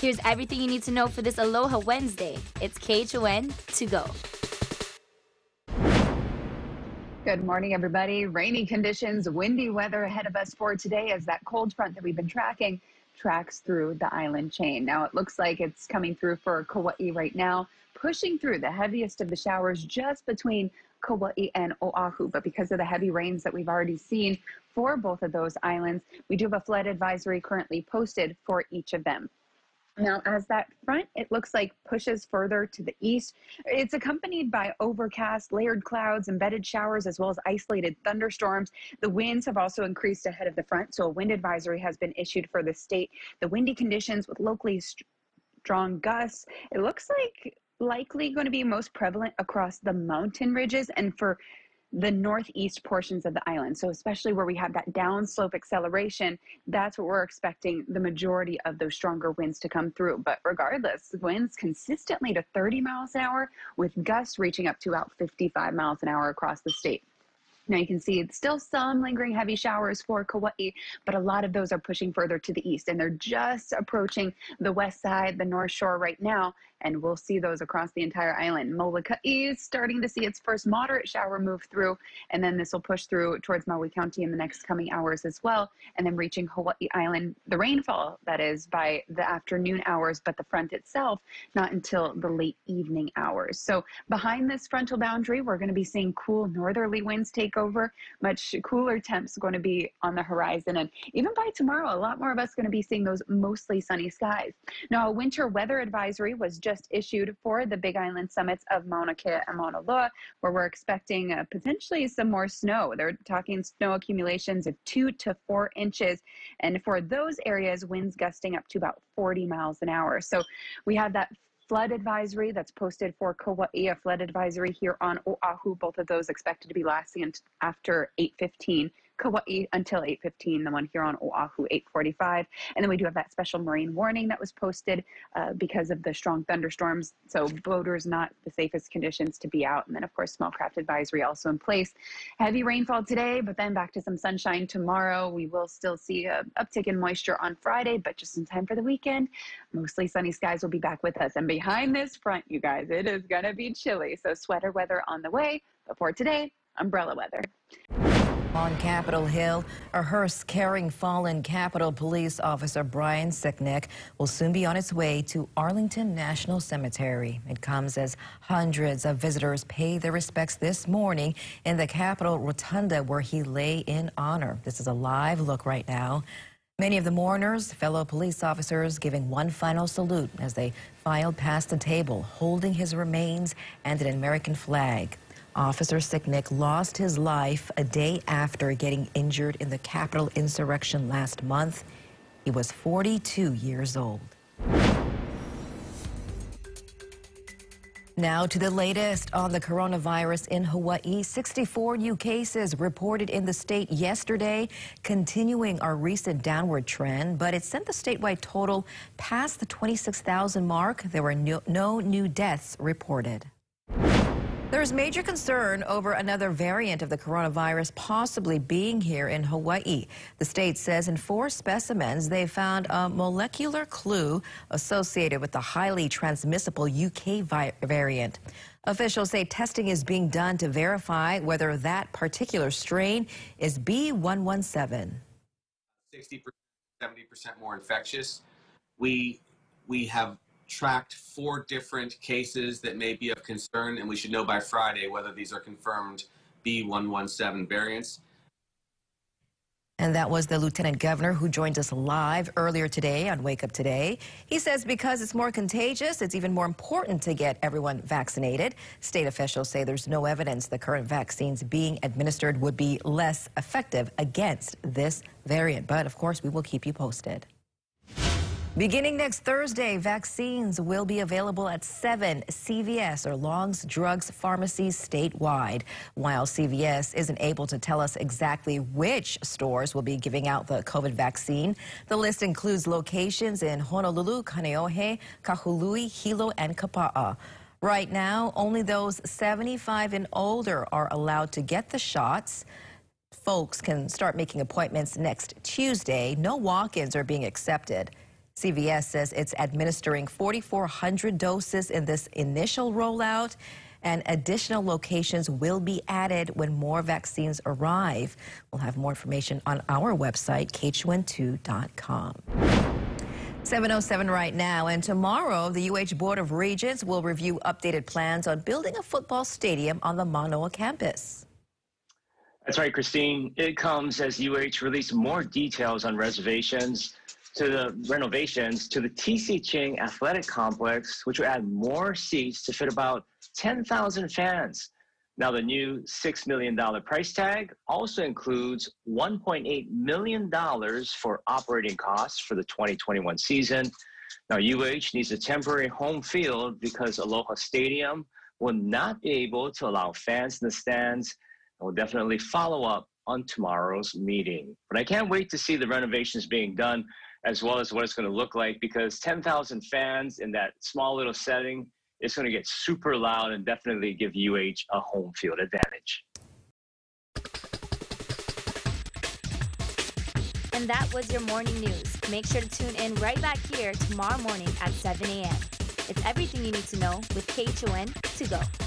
Here's everything you need to know for this Aloha Wednesday. It's KHON to go. Good morning, everybody. Rainy conditions, windy weather ahead of us for today as that cold front that we've been tracking tracks through the island chain. Now, it looks like it's coming through for Kauai right now, pushing through the heaviest of the showers just between Kauai and Oahu. But because of the heavy rains that we've already seen for both of those islands, we do have a flood advisory currently posted for each of them. Now, as that front, it looks like pushes further to the east. It's accompanied by overcast, layered clouds, embedded showers, as well as isolated thunderstorms. The winds have also increased ahead of the front, so a wind advisory has been issued for the state. The windy conditions with locally strong gusts. It looks like likely going to be most prevalent across the mountain ridges and for the northeast portions of the island. So, especially where we have that downslope acceleration, that's what we're expecting the majority of those stronger winds to come through. But regardless, winds consistently to 30 miles an hour with gusts reaching up to about 55 miles an hour across the state. Now you can see it's still some lingering heavy showers for Kauai, but a lot of those are pushing further to the east and they're just approaching the west side, the north shore right now and we'll see those across the entire island. Molokai is starting to see its first moderate shower move through, and then this will push through towards Maui County in the next coming hours as well, and then reaching Hawaii Island, the rainfall that is by the afternoon hours, but the front itself not until the late evening hours. So behind this frontal boundary, we're going to be seeing cool northerly winds take over, much cooler temps going to be on the horizon, and even by tomorrow, a lot more of us going to be seeing those mostly sunny skies. Now, a winter weather advisory was just issued for the Big Island summits of Mauna Kea and Mauna Loa, where we're expecting uh, potentially some more snow. They're talking snow accumulations of two to four inches. And for those areas, winds gusting up to about 40 miles an hour. So we have that flood advisory that's posted for Kauai, a flood advisory here on Oahu. Both of those expected to be lasting after 8:15 Kauai until 8:15. The one here on Oahu 8:45, and then we do have that special marine warning that was posted uh, because of the strong thunderstorms. So boaters not the safest conditions to be out, and then of course small craft advisory also in place. Heavy rainfall today, but then back to some sunshine tomorrow. We will still see a uptick in moisture on Friday, but just in time for the weekend. Mostly sunny skies will be back with us, and behind this front, you guys, it is gonna be chilly. So sweater weather on the way. But for today, umbrella weather. On Capitol Hill, a hearse carrying fallen Capitol Police Officer Brian Sicknick will soon be on its way to Arlington National Cemetery. It comes as hundreds of visitors pay their respects this morning in the Capitol Rotunda where he lay in honor. This is a live look right now. Many of the mourners, fellow police officers, giving one final salute as they filed past the table, holding his remains and an American flag. Officer Sicknick lost his life a day after getting injured in the Capitol insurrection last month. He was 42 years old. Now to the latest on the coronavirus in Hawaii. 64 new cases reported in the state yesterday, continuing our recent downward trend, but it sent the statewide total past the 26,000 mark. There were no, no new deaths reported. There's major concern over another variant of the coronavirus possibly being here in Hawaii. The state says in four specimens they found a molecular clue associated with the highly transmissible UK variant. Officials say testing is being done to verify whether that particular strain is B117. 60%, 70% more infectious. We we have tracked four different cases that may be of concern, and we should know by Friday whether these are confirmed B117 variants. And that was the lieutenant governor who joined us live earlier today on Wake Up Today. He says because it's more contagious, it's even more important to get everyone vaccinated. State officials say there's no evidence the current vaccines being administered would be less effective against this variant. But of course, we will keep you posted. Beginning next Thursday, vaccines will be available at seven CVS or Long's Drugs pharmacies statewide. While CVS isn't able to tell us exactly which stores will be giving out the COVID vaccine, the list includes locations in Honolulu, Kaneohe, Kahului, Hilo, and Kapa'a. Right now, only those 75 and older are allowed to get the shots. Folks can start making appointments next Tuesday. No walk ins are being accepted. CVS says it's administering 4,400 doses in this initial rollout, and additional locations will be added when more vaccines arrive. We'll have more information on our website, khon2.com. 707 right now, and tomorrow the UH Board of Regents will review updated plans on building a football stadium on the Manoa campus. That's right, Christine. It comes as UH released more details on reservations to the renovations to the TC Ching Athletic Complex, which will add more seats to fit about 10,000 fans. Now, the new $6 million price tag also includes $1.8 million for operating costs for the 2021 season. Now, UH needs a temporary home field because Aloha Stadium will not be able to allow fans in the stands. And we'll definitely follow up on tomorrow's meeting. But I can't wait to see the renovations being done as well as what it's going to look like because 10,000 fans in that small little setting it's going to get super loud and definitely give UH a home field advantage. And that was your morning news. Make sure to tune in right back here tomorrow morning at 7 a.m. It's everything you need to know with KHON to go.